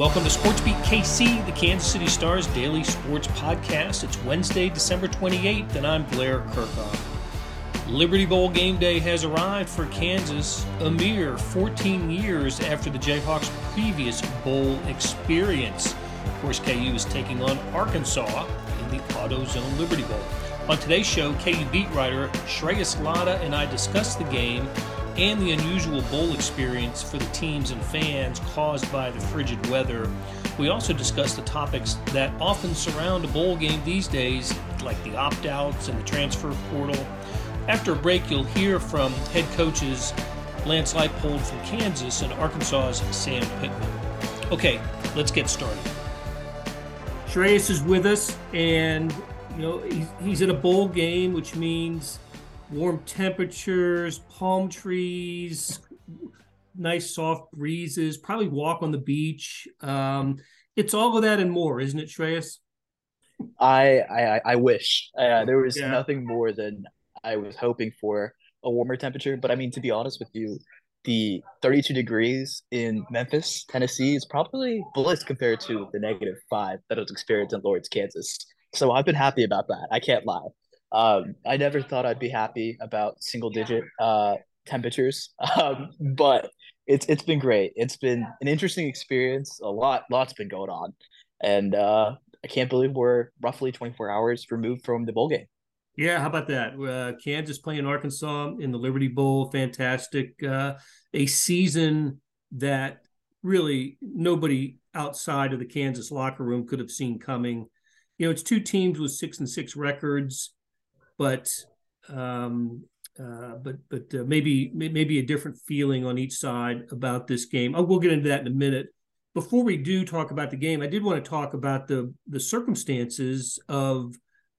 Welcome to SportsBeat KC, the Kansas City Stars daily sports podcast. It's Wednesday, December 28th, and I'm Blair Kerkhoff. Liberty Bowl game day has arrived for Kansas a mere 14 years after the Jayhawks' previous bowl experience. Of course, KU is taking on Arkansas in the AutoZone Liberty Bowl. On today's show, KU beat writer Shreyas Laddha and I discuss the game and the unusual bowl experience for the teams and fans caused by the frigid weather. We also discuss the topics that often surround a bowl game these days, like the opt outs and the transfer portal. After a break, you'll hear from head coaches Lance Leipold from Kansas and Arkansas's Sam Pittman. Okay, let's get started. Shreyas is with us, and you know he's, he's in a bowl game, which means warm temperatures, palm trees, nice soft breezes, probably walk on the beach. Um, it's all of that and more, isn't it, Shreyas? I I, I wish uh, there was yeah. nothing more than I was hoping for a warmer temperature. But I mean, to be honest with you, the 32 degrees in Memphis, Tennessee is probably bliss compared to the negative five that I was experienced in Lawrence, Kansas. So I've been happy about that. I can't lie. Um, I never thought I'd be happy about single digit uh, temperatures, um, but it's it's been great. It's been an interesting experience. A lot, lots been going on, and uh, I can't believe we're roughly 24 hours removed from the bowl game. Yeah, how about that? Uh, Kansas playing Arkansas in the Liberty Bowl, fantastic. Uh, a season that really nobody outside of the Kansas locker room could have seen coming. You know, it's two teams with six and six records but um, uh, but but uh, maybe maybe a different feeling on each side about this game. Oh, we'll get into that in a minute. Before we do talk about the game, I did want to talk about the the circumstances of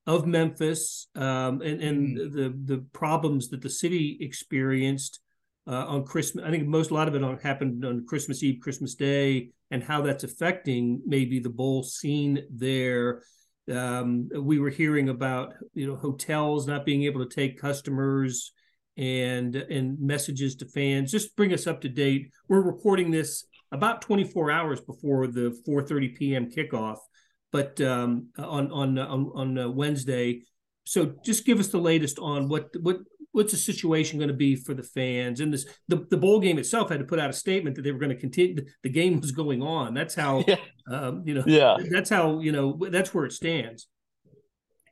of Memphis um, and and mm. the the problems that the city experienced uh, on Christmas. I think most a lot of it on, happened on Christmas Eve, Christmas Day, and how that's affecting maybe the bowl scene there. Um, we were hearing about you know hotels not being able to take customers and and messages to fans. Just bring us up to date. We're recording this about 24 hours before the 4:30 p.m. kickoff, but um, on on on, on uh, Wednesday. So just give us the latest on what what what's the situation going to be for the fans? And this the, the bowl game itself had to put out a statement that they were going to continue the game was going on. That's how yeah. um, you know yeah. that's how you know that's where it stands.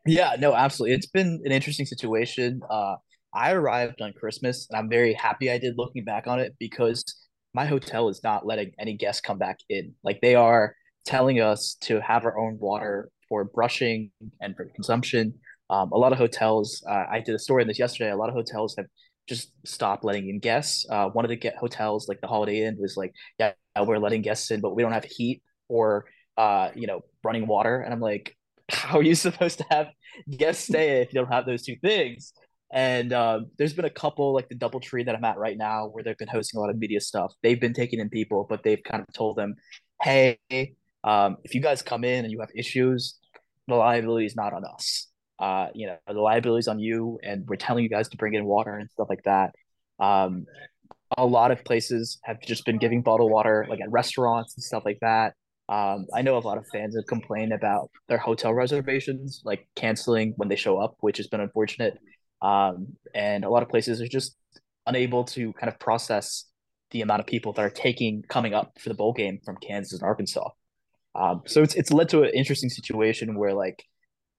Yeah no absolutely. It's been an interesting situation. Uh i arrived on christmas and i'm very happy i did looking back on it because my hotel is not letting any guests come back in. Like they are telling us to have our own water for brushing and for consumption um, a lot of hotels, uh, I did a story on this yesterday. A lot of hotels have just stopped letting in guests. Uh, one of the get hotels, like the Holiday Inn, was like, "Yeah, we're letting guests in, but we don't have heat or uh, you know, running water." And I'm like, "How are you supposed to have guests stay if you don't have those two things?" And uh, there's been a couple, like the DoubleTree that I'm at right now, where they've been hosting a lot of media stuff. They've been taking in people, but they've kind of told them, "Hey, um, if you guys come in and you have issues, the liability is not on us." Uh, you know, the liabilities on you, and we're telling you guys to bring in water and stuff like that. Um, a lot of places have just been giving bottled water, like at restaurants and stuff like that. Um, I know a lot of fans have complained about their hotel reservations, like canceling when they show up, which has been unfortunate. Um, and a lot of places are just unable to kind of process the amount of people that are taking coming up for the bowl game from Kansas and Arkansas. Um, so it's it's led to an interesting situation where like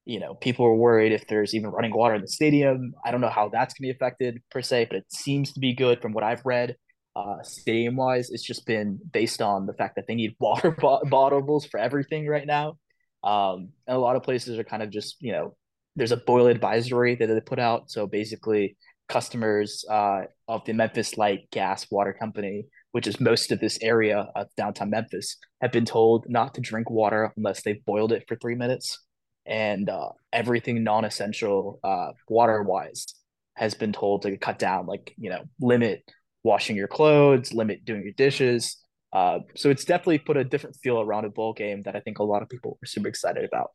you know, people are worried if there's even running water in the stadium. I don't know how that's going to be affected per se, but it seems to be good from what I've read. Uh, stadium wise, it's just been based on the fact that they need water bo- bottles for everything right now. Um, and a lot of places are kind of just, you know, there's a boil advisory that they put out. So basically, customers uh, of the Memphis Light Gas Water Company, which is most of this area of downtown Memphis, have been told not to drink water unless they've boiled it for three minutes and uh, everything non-essential uh, water-wise has been told to cut down like you know limit washing your clothes limit doing your dishes uh, so it's definitely put a different feel around a bowl game that i think a lot of people were super excited about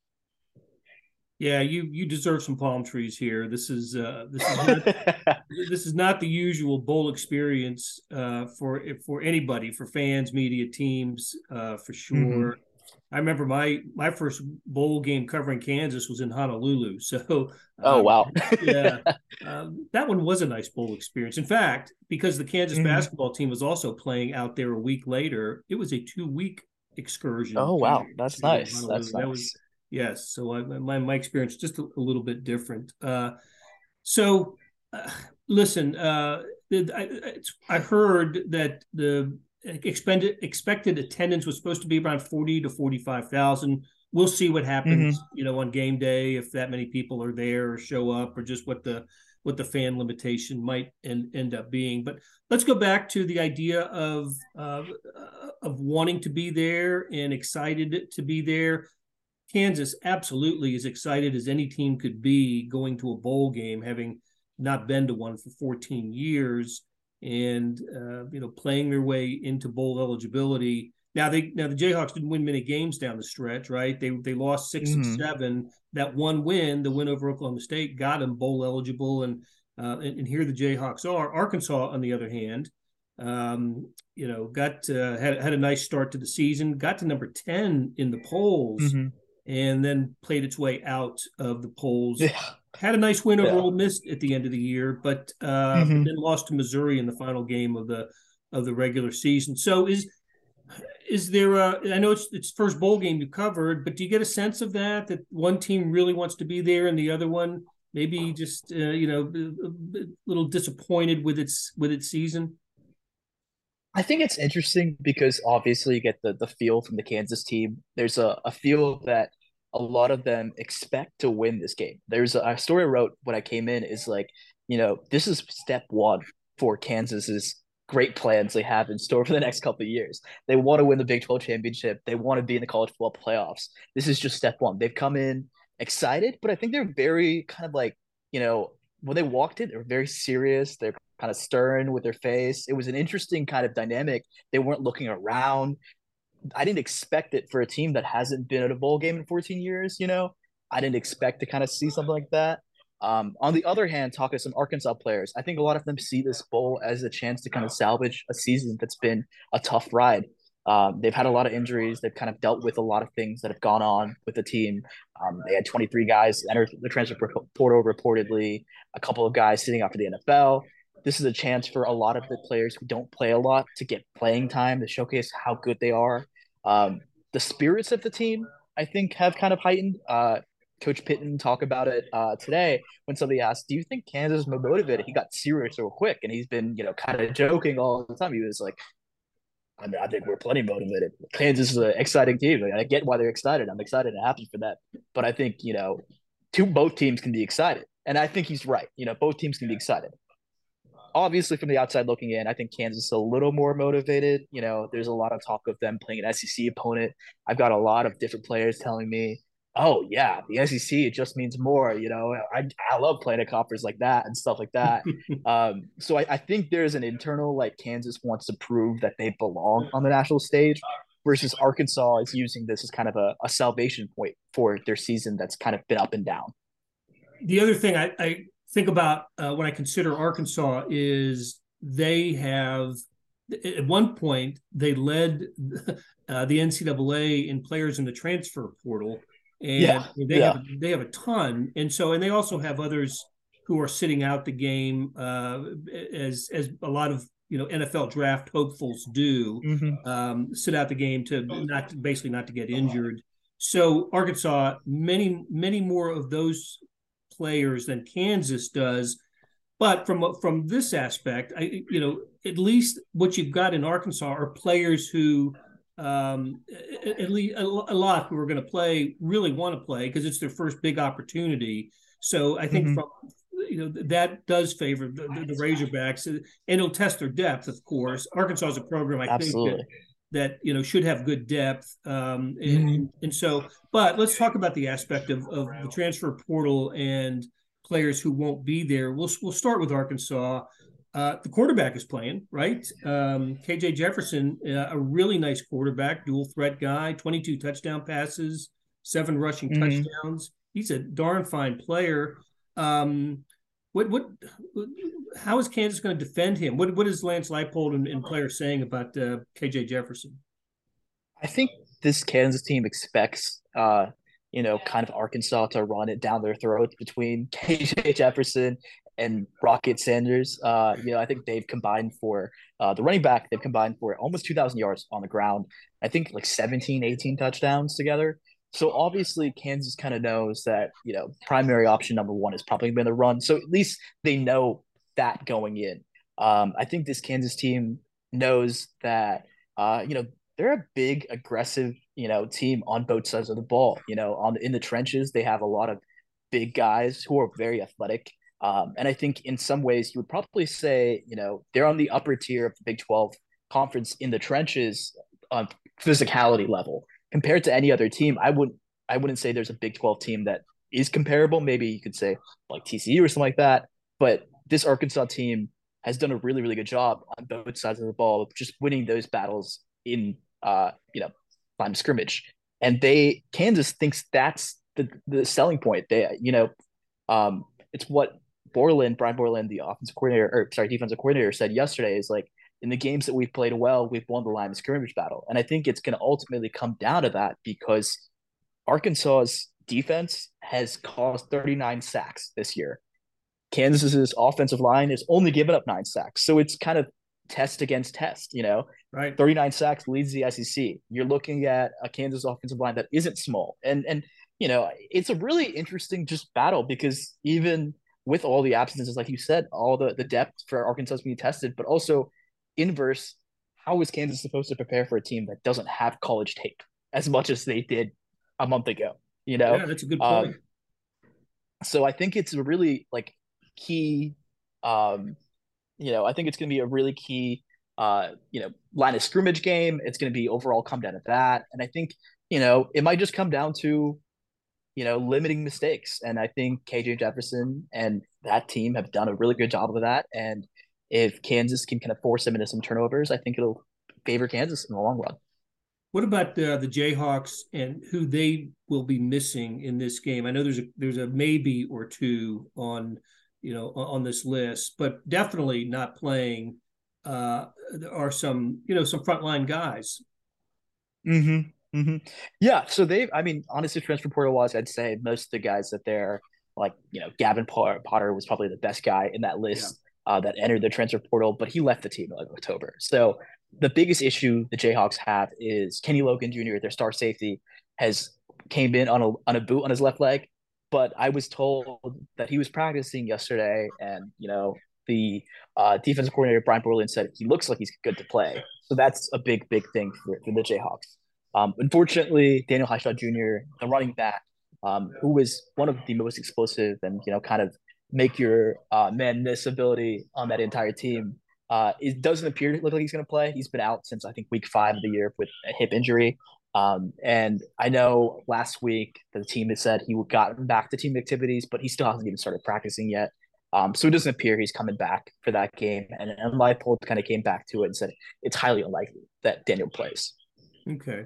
Yeah, you you deserve some palm trees here. This is uh, this is not, this is not the usual bowl experience uh, for for anybody, for fans, media, teams, uh, for sure. Mm-hmm. I remember my my first bowl game covering Kansas was in Honolulu. So, oh um, wow, yeah, um, that one was a nice bowl experience. In fact, because the Kansas mm-hmm. basketball team was also playing out there a week later, it was a two week excursion. Oh wow, that's nice. That's nice. That was Yes. So I, my my experience just a, a little bit different. Uh, so uh, listen, uh, I, I heard that the expended expected attendance was supposed to be around forty to forty five thousand. We'll see what happens, mm-hmm. you know, on game day if that many people are there or show up, or just what the what the fan limitation might end, end up being. But let's go back to the idea of uh, of wanting to be there and excited to be there. Kansas absolutely as excited as any team could be going to a bowl game, having not been to one for 14 years, and uh, you know playing their way into bowl eligibility. Now they now the Jayhawks didn't win many games down the stretch, right? They they lost 6 mm-hmm. and seven. That one win, the win over Oklahoma State, got them bowl eligible, and uh, and, and, here the Jayhawks are. Arkansas, on the other hand, um, you know, got uh, had had a nice start to the season, got to number ten in the polls. Mm-hmm and then played its way out of the polls. Yeah. Had a nice win over yeah. Ole Miss at the end of the year, but uh, mm-hmm. then lost to Missouri in the final game of the of the regular season. So is is there a, I know it's it's first bowl game you covered, but do you get a sense of that that one team really wants to be there and the other one maybe just uh, you know a, a little disappointed with its with its season? I think it's interesting because obviously you get the the feel from the Kansas team. There's a, a feel that a lot of them expect to win this game. There's a, a story I wrote when I came in is like, you know, this is step one for Kansas's great plans they have in store for the next couple of years. They want to win the Big 12 championship. They want to be in the college football playoffs. This is just step one. They've come in excited, but I think they're very kind of like, you know, when they walked in, they were very serious. They're kind of stern with their face. It was an interesting kind of dynamic. They weren't looking around. I didn't expect it for a team that hasn't been at a bowl game in 14 years, you know. I didn't expect to kind of see something like that. Um, on the other hand, talking to some Arkansas players, I think a lot of them see this bowl as a chance to kind of salvage a season that's been a tough ride. Um, they've had a lot of injuries. They've kind of dealt with a lot of things that have gone on with the team. Um, they had 23 guys enter the transfer portal reportedly, a couple of guys sitting out for the NFL this is a chance for a lot of the players who don't play a lot to get playing time to showcase how good they are. Um, the spirits of the team, I think, have kind of heightened. Uh, Coach Pittman talked about it uh, today when somebody asked, "Do you think Kansas is motivated?" He got serious real quick, and he's been, you know, kind of joking all the time. He was like, "I mean, I think we're plenty motivated. Kansas is an exciting team. Like, I get why they're excited. I'm excited and happy for that. But I think, you know, two both teams can be excited, and I think he's right. You know, both teams can be excited obviously from the outside looking in, I think Kansas is a little more motivated. You know, there's a lot of talk of them playing an SEC opponent. I've got a lot of different players telling me, "Oh yeah, the SEC it just means more." You know, I I love playing a conference like that and stuff like that. um, so I, I think there's an internal like Kansas wants to prove that they belong on the national stage. Versus Arkansas is using this as kind of a, a salvation point for their season that's kind of been up and down. The other thing I, I think about uh, when I consider Arkansas is they have at one point they led uh, the NCAA in players in the transfer portal, and yeah, they yeah. have they have a ton, and so and they also have others who are sitting out the game uh, as as a lot of you know NFL draft hopefuls do mm-hmm. um, sit out the game to not basically not to get injured. So Arkansas, many many more of those players than Kansas does. But from from this aspect, I you know at least what you've got in Arkansas are players who um, at least a, lot who are going to play really want to play because it's their first big opportunity. So I think mm-hmm. from you know that does favor the, the, the, Razorbacks, and it'll test their depth, of course. Arkansas is a program I Absolutely. think that you know should have good depth. Um, and, mm-hmm. and, so, but let's talk about the aspect of, of the transfer portal and players who won't be there. We'll we'll start with Arkansas. Uh, the quarterback is playing right. Um, KJ Jefferson, uh, a really nice quarterback, dual threat guy, twenty two touchdown passes, seven rushing mm-hmm. touchdowns. he's a darn fine player. Um, what what how is Kansas going to defend him? What what is Lance Leipold and, and players saying about uh, KJ Jefferson? I think this Kansas team expects uh, you know, kind of Arkansas to run it down their throats between KJ Jefferson and Rocket Sanders. Uh, you know, I think they've combined for uh, the running back, they've combined for almost 2,000 yards on the ground. I think like 17, 18 touchdowns together. So obviously, Kansas kind of knows that, you know, primary option number one is probably going to run. So at least they know that going in. Um, I think this Kansas team knows that, uh, you know, they're a big, aggressive, you know, team on both sides of the ball. You know, on in the trenches, they have a lot of big guys who are very athletic. Um, and I think in some ways you would probably say, you know, they're on the upper tier of the Big 12 conference in the trenches on physicality level compared to any other team. I wouldn't I wouldn't say there's a Big 12 team that is comparable. Maybe you could say like TCU or something like that. But this Arkansas team has done a really, really good job on both sides of the ball, just winning those battles in uh, you know, of scrimmage. And they Kansas thinks that's the the selling point. They you know, um, it's what Borland, Brian Borland, the offensive coordinator, or sorry, defensive coordinator, said yesterday is like in the games that we've played well, we've won the line of scrimmage battle. And I think it's going to ultimately come down to that because Arkansas's defense has caused 39 sacks this year. Kansas's offensive line has only given up nine sacks. So it's kind of test against test, you know? Right. 39 sacks leads the SEC. You're looking at a Kansas offensive line that isn't small. And and you know, it's a really interesting just battle because even with all the absences, like you said, all the, the depth for Arkansas is being tested, but also inverse, how is Kansas supposed to prepare for a team that doesn't have college tape as much as they did a month ago? You know, yeah, that's a good point. Um, so I think it's a really like key. Um, you know, I think it's going to be a really key. Uh, you know, line of scrimmage game. It's going to be overall come down to that, and I think you know it might just come down to you know, limiting mistakes. And I think KJ Jefferson and that team have done a really good job of that. And if Kansas can kind of force them into some turnovers, I think it'll favor Kansas in the long run. What about uh, the Jayhawks and who they will be missing in this game? I know there's a there's a maybe or two on you know on this list, but definitely not playing uh, are some you know some frontline guys. Mm-hmm. Mm-hmm. Yeah, so they, I mean, honestly, transfer portal wise, I'd say most of the guys that they're like, you know, Gavin Potter was probably the best guy in that list yeah. Uh, that entered the transfer portal, but he left the team in October. So the biggest issue the Jayhawks have is Kenny Logan Jr., their star safety, has came in on a on a boot on his left leg, but I was told that he was practicing yesterday, and you know the uh, defensive coordinator Brian Borland said he looks like he's good to play. So that's a big, big thing for, for the Jayhawks. Um, unfortunately, Daniel Hishaw Jr., the running back, um, who was one of the most explosive and you know kind of make your uh, man miss ability on that entire team, uh, it doesn't appear to look like he's going to play. He's been out since I think week five of the year with a hip injury. Um, and I know last week the team has said he would gotten back to team activities, but he still hasn't even started practicing yet. Um, so it doesn't appear he's coming back for that game. And, and Leipold kind of came back to it and said it's highly unlikely that Daniel plays. Okay.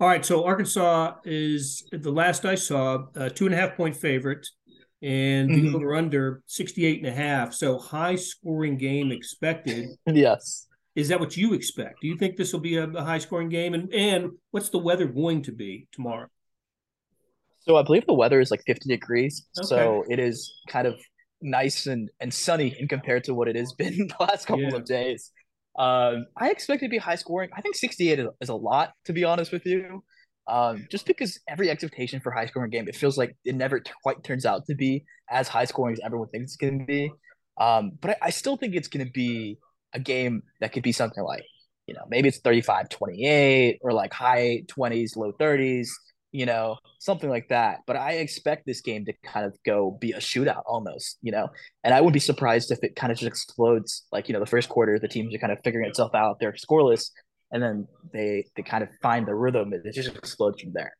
All right. So Arkansas is the last I saw, a two and a half point favorite, and the mm-hmm. over under 68 and a half. So high scoring game expected. Yes. Is that what you expect? Do you think this will be a, a high scoring game? And and what's the weather going to be tomorrow? So I believe the weather is like 50 degrees. Okay. So it is kind of nice and, and sunny in compared to what it has been the last couple yeah. of days. Um, I expect it to be high scoring. I think 68 is, is a lot, to be honest with you. Um, just because every expectation for high scoring game, it feels like it never t- quite turns out to be as high scoring as everyone thinks it's going to be. Um, but I, I still think it's going to be a game that could be something like, you know, maybe it's 35 28 or like high 20s, low 30s you know, something like that. But I expect this game to kind of go be a shootout almost, you know, and I wouldn't be surprised if it kind of just explodes. Like, you know, the first quarter, the teams are kind of figuring itself out. They're scoreless, and then they they kind of find the rhythm. It just explodes from there.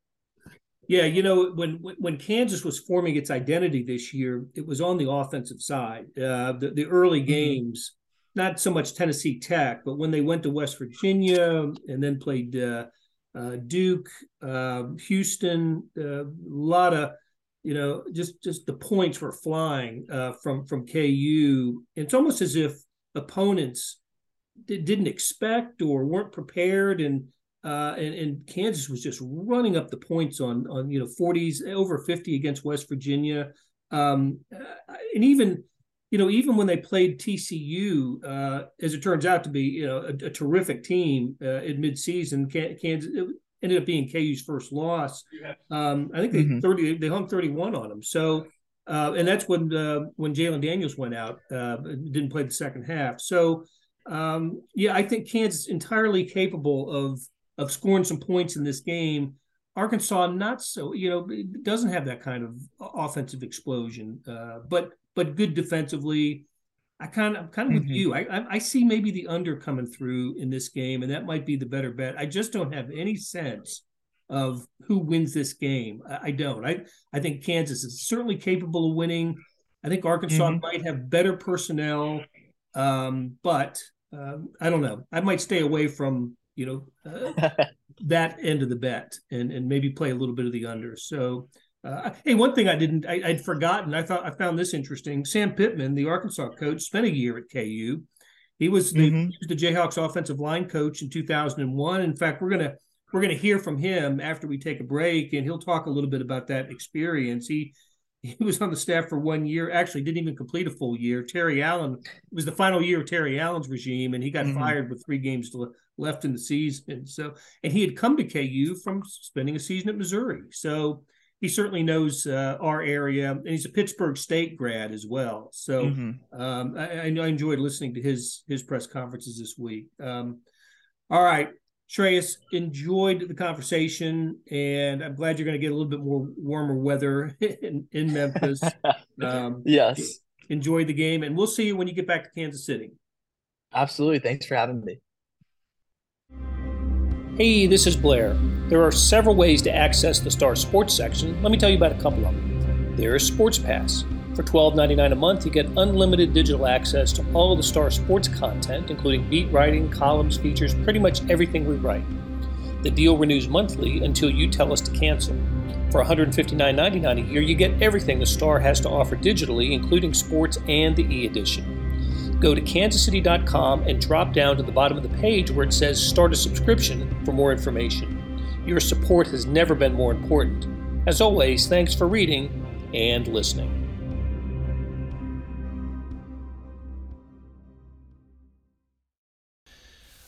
Yeah, you know, when when Kansas was forming its identity this year, it was on the offensive side. Uh, the the early mm-hmm. games, not so much Tennessee Tech, but when they went to West Virginia and then played. Uh, uh, Duke, uh, Houston, a uh, lot of you know, just just the points were flying uh, from from KU. It's almost as if opponents didn't expect or weren't prepared, and uh, and, and Kansas was just running up the points on on you know 40s over 50 against West Virginia, um, uh, and even you know even when they played TCU, uh, as it turns out to be you know a, a terrific team uh, in midseason, Kansas ended up being KU's first loss. Um, I think they mm-hmm. 30 they hung 31 on them. So uh, and that's when uh, when Jalon Daniels went out, uh, didn't play the second half. So um, yeah, I think Kansas entirely capable of of scoring some points in this game. Arkansas not so, you know, doesn't have that kind of offensive explosion, uh, but but good defensively. I kind of I'm kind of mm-hmm. with you. I, I see maybe the under coming through in this game, and that might be the better bet. I just don't have any sense of who wins this game. I, I don't. I I think Kansas is certainly capable of winning. I think Arkansas mm-hmm. might have better personnel, um, but um, I don't know. I might stay away from you know uh, that end of the bet and and maybe play a little bit of the under. So uh, hey, one thing I didn't, I, would forgotten. I thought I found this interesting. Sam Pittman, the Arkansas coach, spent a year at KU. He was the, mm-hmm. the Jayhawks offensive line coach in 2001. In fact, we're gonna we're gonna hear from him after we take a break, and he'll talk a little bit about that experience. He he was on the staff for one year. Actually, didn't even complete a full year. Terry Allen it was the final year of Terry Allen's regime, and he got mm-hmm. fired with three games left in the season. So, and he had come to KU from spending a season at Missouri. So he certainly knows uh, our area, and he's a Pittsburg State grad as well. So mm-hmm. um, I, I, enjoyed listening to his his press conferences this week. Um, all right, Shreyas, enjoyed the conversation, and I'm glad you're going to get a little bit more warmer weather in, in Memphis. Um, yes, enjoy the game, and we'll see you when you get back to Kansas City. Absolutely, thanks for having me. Hey, this is Blair. There are several ways to access the Star Sports section. Let me tell you about a couple of them. There is Sports Pass. For $12.99 a month, you get unlimited digital access to all of the Star Sports content, including beat writing, columns, features, pretty much everything we write. The deal renews monthly until you tell us to cancel. For $159.99 a year, you get everything the Star has to offer digitally, including sports and the e edition go to kansascity.com and drop down to the bottom of the page where it says Start a Subscription for more information. Your support has never been more important. As always, thanks for reading and listening.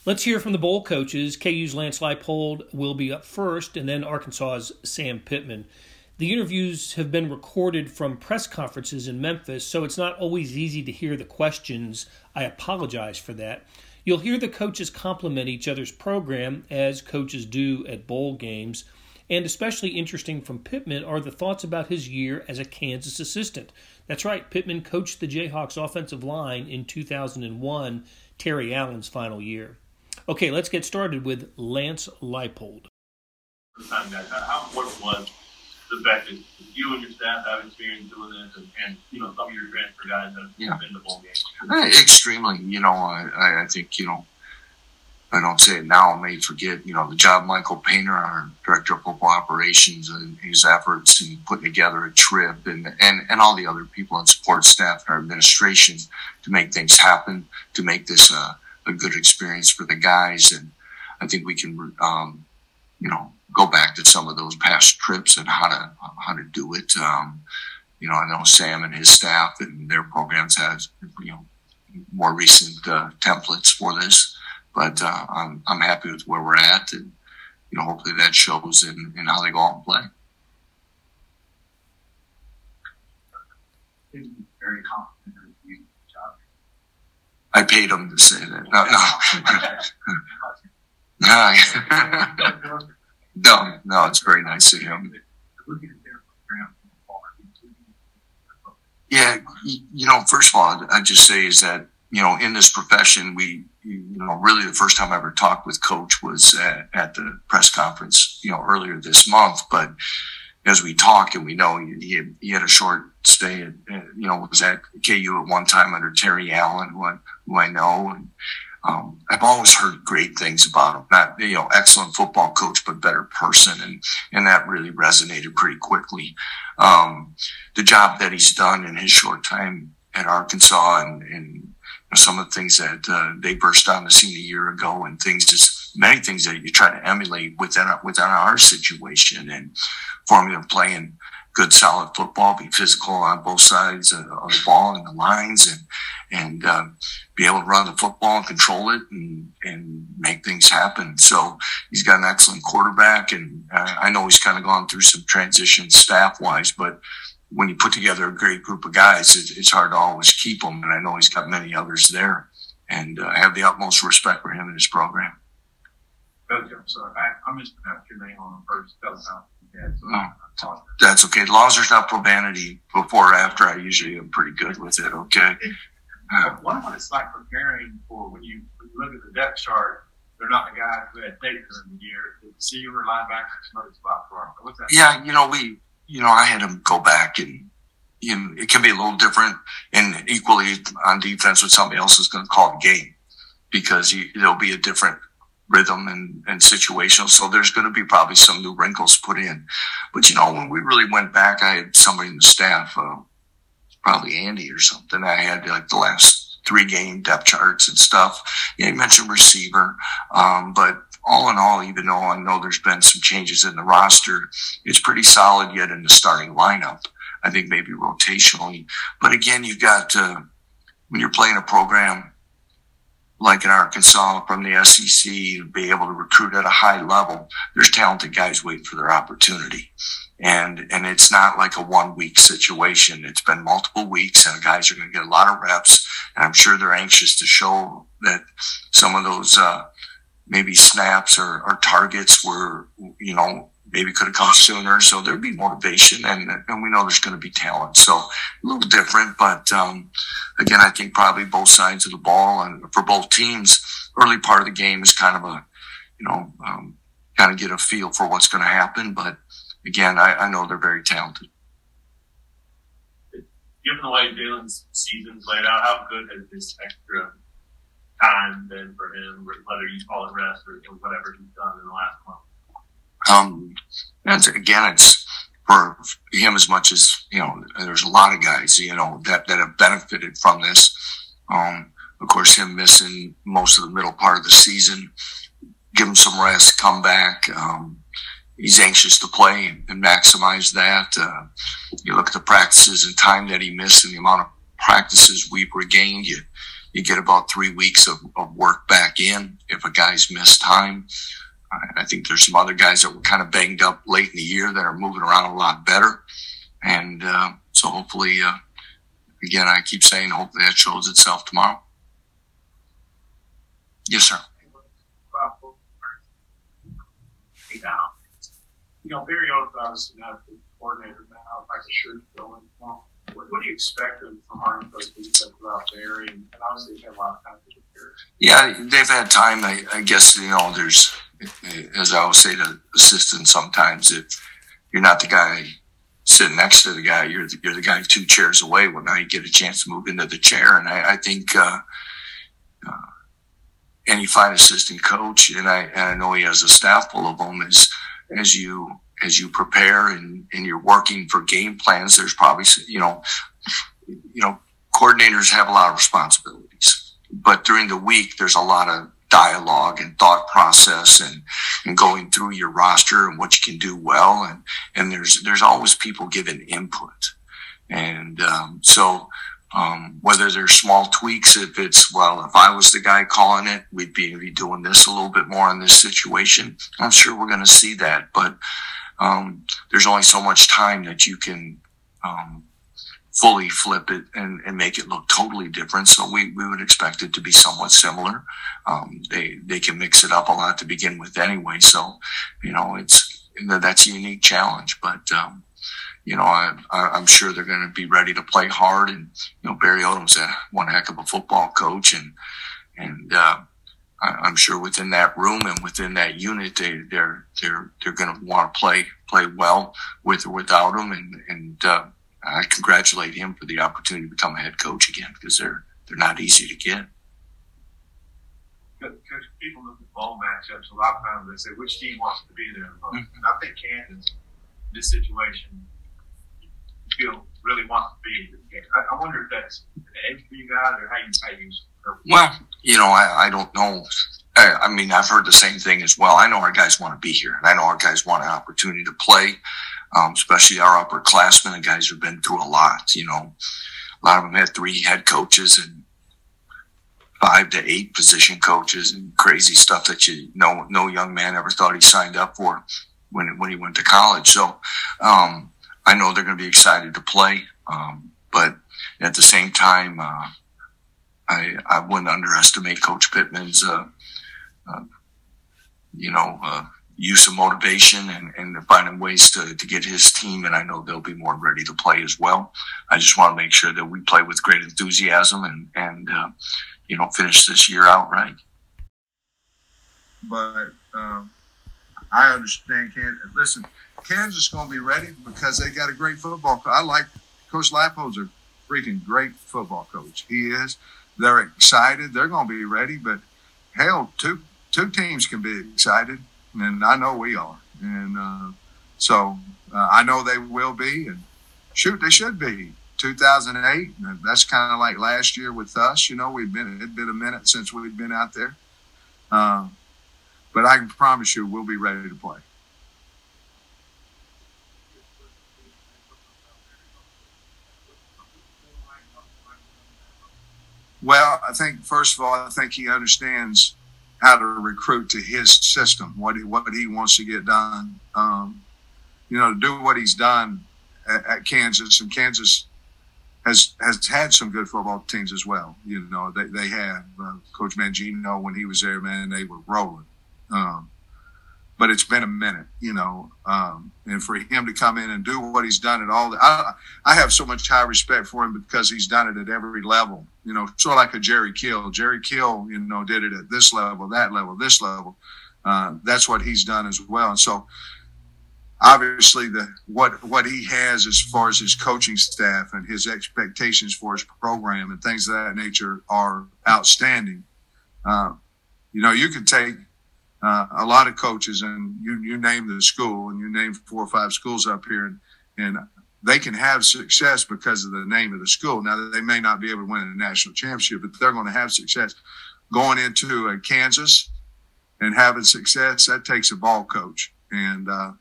Let's hear from the bowl coaches. KU's Lance Leipold will be up first, and then Arkansas's Sam Pittman. The interviews have been recorded from press conferences in Memphis, so it's not always easy to hear the questions. I apologize for that. You'll hear the coaches compliment each other's program, as coaches do at bowl games. And especially interesting from Pittman are the thoughts about his year as a Kansas assistant. That's right, Pittman coached the Jayhawks offensive line in 2001, Terry Allen's final year. Okay, let's get started with Lance Leipold. How important was the fact that you and your staff have experience doing this, and, and you know some of your transfer guys have yeah. been to bowl games. Uh, extremely, you know, I, I think you know. I don't say it now, I may forget, you know, the job Michael Painter, our director of football operations, and his efforts in putting together a trip and, and, and all the other people and support staff and our administration to make things happen, to make this a, a good experience for the guys. And I think we can, um, you know, go back to some of those past trips and how to how to do it. Um, you know, I know Sam and his staff and their programs has you know more recent uh, templates for this, but uh, I'm I'm happy with where we're at, and you know, hopefully that shows in, in how they go out and play. Very confident I paid him to say that. No, no. No, no, it's very nice of him. Yeah, you know, first of all, I'd just say is that, you know, in this profession, we, you know, really the first time I ever talked with coach was at, at the press conference, you know, earlier this month. But as we talk and we know he he had a short stay at, you know, was at KU at one time under Terry Allen, who I, who I know. And, um, I've always heard great things about him. Not you know, excellent football coach, but better person, and and that really resonated pretty quickly. Um, the job that he's done in his short time at Arkansas, and, and some of the things that uh, they burst on the scene a year ago, and things just many things that you try to emulate within within our situation, and formula playing good solid football, be physical on both sides of, the ball and the lines, and and uh, be able to run the football and control it and and make things happen. So he's got an excellent quarterback, and uh, I know he's kind of gone through some transition staff wise, but when you put together a great group of guys, it's hard to always keep them. And I know he's got many others there, and uh, I have the utmost respect for him and his program. Coach, I'm sorry, I, I mispronounced your name on the first. That was yeah, so that's okay. As long as there's not profanity before or after, I usually am pretty good with it. Okay. One what it's like preparing for when you when you look at the depth chart. They're not the guys who had taken in the year. The receiver, linebacker, another spot for them. What's that? Yeah, you know we you know, I had to go back and, you know, it can be a little different and equally on defense when somebody else is going to call the game because you, there'll be a different rhythm and, and situational. So there's going to be probably some new wrinkles put in. But, you know, when we really went back, I had somebody in the staff, uh, probably Andy or something. I had like the last three game depth charts and stuff. Yeah, you mentioned receiver. Um, but all in all, even though I know there's been some changes in the roster, it's pretty solid yet in the starting lineup. I think maybe rotationally. But again, you've got uh, when you're playing a program like in Arkansas from the SEC, to be able to recruit at a high level, there's talented guys waiting for their opportunity. And, and it's not like a one week situation. It's been multiple weeks and guys are going to get a lot of reps. And I'm sure they're anxious to show that some of those, uh, maybe snaps or, or targets were, you know, maybe could have come sooner. So there'd be motivation and, and we know there's going to be talent. So a little different, but, um, again, I think probably both sides of the ball and for both teams, early part of the game is kind of a, you know, um, kind of get a feel for what's going to happen. But again, I, I know they're very talented. Given the way Jalon's season played out, how good has this extra time been for him, whether you call it rest or, or whatever he's done in the last month? Um, and again, it's for him as much as, you know, there's a lot of guys, you know, that, that have benefited from this. Um, of course, him missing most of the middle part of the season, give him some rest, come back. Um, he's anxious to play and maximize that. Uh, you look at the practices and time that he missed and the amount of practices we've regained. You, you get about three weeks of, of work back in if a guy's missed time. I think there's some other guys that were kind of banged up late in the year that are moving around a lot better. And uh, so hopefully, uh, again, I keep saying, hopefully that shows itself tomorrow. Yes, sir. You know, Barry obviously not the coordinator now, like the shirt going. Well, what, what do you expect from Arkansas defense out there? And, and obviously, they have had a lot of time to prepare. Yeah, they've had time. I, I guess you know, there's as I always say to assistants sometimes, if you're not the guy sitting next to the guy, you're the, you're the guy two chairs away. Well, now you get a chance to move into the chair, and I, I think. Uh, uh, any fine assistant coach, and I, and I know he has a staff full of them, is as you as you prepare and, and you're working for game plans, there's probably, you know, you know, coordinators have a lot of responsibilities, but during the week, there's a lot of dialogue and thought process and, and going through your roster and what you can do well. And, and there's, there's always people giving input. And, um, so, um, whether there's small tweaks, if it's, well, if I was the guy calling it, we'd be, be doing this a little bit more in this situation. I'm sure we're going to see that, but, um, there's only so much time that you can um, fully flip it and, and make it look totally different. So we, we would expect it to be somewhat similar. Um, they they can mix it up a lot to begin with anyway. So you know it's that's a unique challenge, but. Um, you know, I, I, am sure they're going to be ready to play hard. And you know, Barry Odom's a one heck of a football coach, and and uh, I'm sure within that room and within that unit, they, they're they're they're going to want to play play well with or without him, and and uh, I congratulate him for the opportunity to become a head coach again because they're they're not easy to get. people look at bowl matchups. A lot of times they say which team wants to be there. Mm-hmm. I think Kansas, this situation, feel really wants to be in. I, I wonder if that's an edge for you guys or how you how you. Well, you know, I, I don't know. I, I mean, I've heard the same thing as well. I know our guys want to be here, and I know our guys want an opportunity to play, um, especially our upperclassmen, the guys who've been through a lot. You know, a lot of them had three head coaches and five to eight position coaches and crazy stuff that you know no young man ever thought he signed up for when when he went to college. So um, I know they're going to be excited to play, um, but at the same time, uh, I I wouldn't underestimate Coach Pittman's uh, uh, you know uh, use of motivation and, and finding ways to, to get his team. And I know they'll be more ready to play as well. I just want to make sure that we play with great enthusiasm and and uh, you know, finish this year out right. But um, I understand. Kansas. Listen, Kansas is going to be ready because they got a great football. coach. I like Coach Leipold's a freaking great football coach. He is. They're excited. They're going to be ready. But hell, two two teams can be excited, and I know we are. And uh, so uh, I know they will be. And shoot, they should be. 2008. That's kind of like last year with us. You know, we've been it'd been a minute since we've been out there, uh, but I can promise you we'll be ready to play. Well, I think first of all, I think he understands how to recruit to his system, what he what he wants to get done. Um, you know, to do what he's done at, at Kansas, and Kansas has has had some good football teams as well. You know, they they have uh, Coach Mangino when he was there, man, they were rolling. Um, but it's been a minute, you know, um, and for him to come in and do what he's done at all, I, I have so much high respect for him because he's done it at every level. You know, sort of like a Jerry Kill. Jerry Kill, you know, did it at this level, that level, this level. Uh, that's what he's done as well. And so obviously the what what he has as far as his coaching staff and his expectations for his program and things of that nature are outstanding. Uh, you know, you can take uh, a lot of coaches and you you name the school and you name four or five schools up here and, and they can have success because of the name of the school. Now they may not be able to win a national championship, but they're going to have success going into a Kansas and having success. That takes a ball coach and. Uh,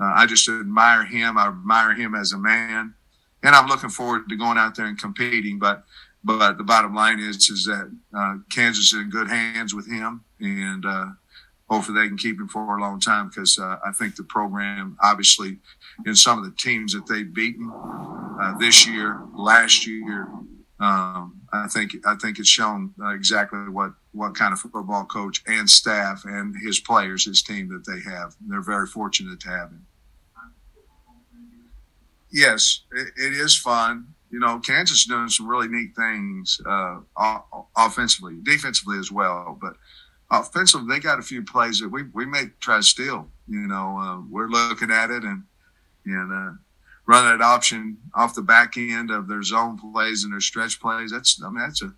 uh, I just admire him. I admire him as a man, and I'm looking forward to going out there and competing. But but the bottom line is is that uh, Kansas is in good hands with him, and uh, hopefully they can keep him for a long time because uh, I think the program, obviously, in some of the teams that they've beaten uh, this year, last year, um, I think I think it's shown uh, exactly what what kind of football coach and staff and his players, his team that they have. They're very fortunate to have him yes, it, it is fun. You know, Kansas is doing some really neat things uh, offensively, defensively as well. But offensively, they got a few plays that we, we may try to steal. You know, uh, we're looking at it and and uh, running that option off the back end of their zone plays and their stretch plays. That's I mean that's a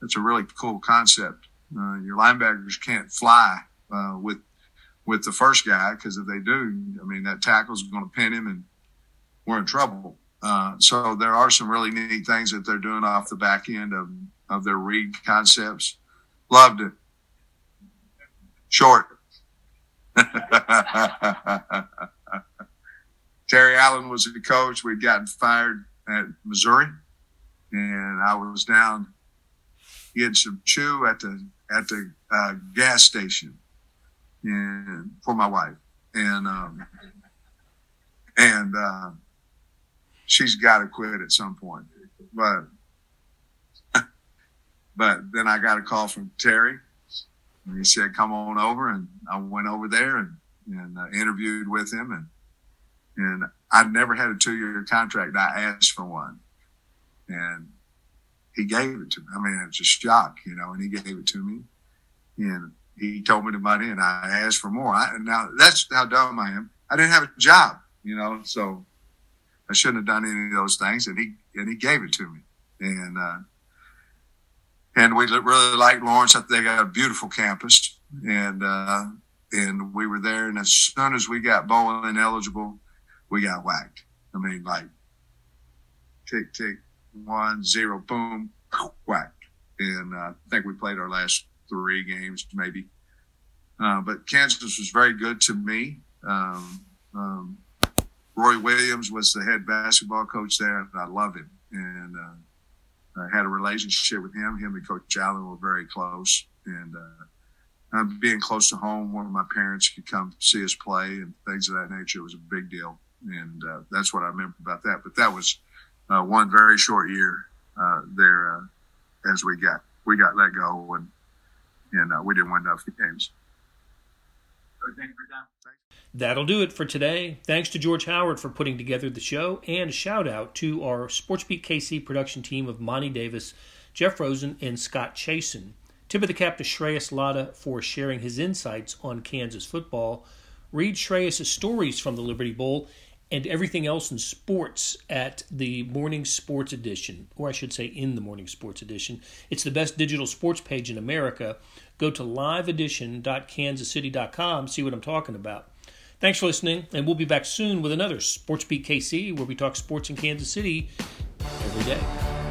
that's a really cool concept. Uh, your linebackers can't fly uh, with with the first guy because if they do, I mean that tackle's going to pin him and we're in trouble. Uh, so there are some really neat things that they're doing off the back end of, of their read concepts. Loved it. Short. Terry Allen was the coach. We'd gotten fired at Missouri, and I was down getting some chew at the at the uh, gas station, and for my wife, and um, and uh, she's got to quit at some point. But but then I got a call from Terry, he said, "Come on over." And I went over there and and uh, interviewed with him, and and I'd never had a two year contract. I asked for one, and he gave it to me. I mean, it's a shock, you know, and he gave it to me, and he told me the money, and I asked for more. I, now that's how dumb I am. I didn't have a job, you know, so I shouldn't have done any of those things. And he, and he gave it to me. And, uh, and we really like Lawrence. They got a beautiful campus. and uh, and we were there. And as soon as we got bowling eligible, we got whacked. I mean, like tick tick one zero boom whacked. And uh, I think we played our last three games maybe. Uh, but Kansas was very good to me. Um, um, Roy Williams was the head basketball coach there, and I love him. And uh, I had a relationship with him. Him and Coach Allen were very close. And uh, being close to home, one of my parents could come see us play and things of that nature It was a big deal. And uh, that's what I remember about that. But that was uh, one very short year uh, there uh, as we got we got let go and and we didn't win enough games. That'll do it for today. Thanks to George Howard for putting together the show, and a shout out to our SportsBeat KC production team of Monty Davis, Jeff Rosen, and Scott Chasen. Tip of the cap to Shreyas Laddha for sharing his insights on Kansas football. Read Shreyas' stories from the Liberty Bowl and everything else in sports at the Morning Sports Edition, or I should say in the Morning Sports Edition. It's the best digital sports page in America. Go to liveedition.kansascity.com, see what I'm talking about. Thanks for listening, and we'll be back soon with another Sports Beat KC where we talk sports in Kansas City every day.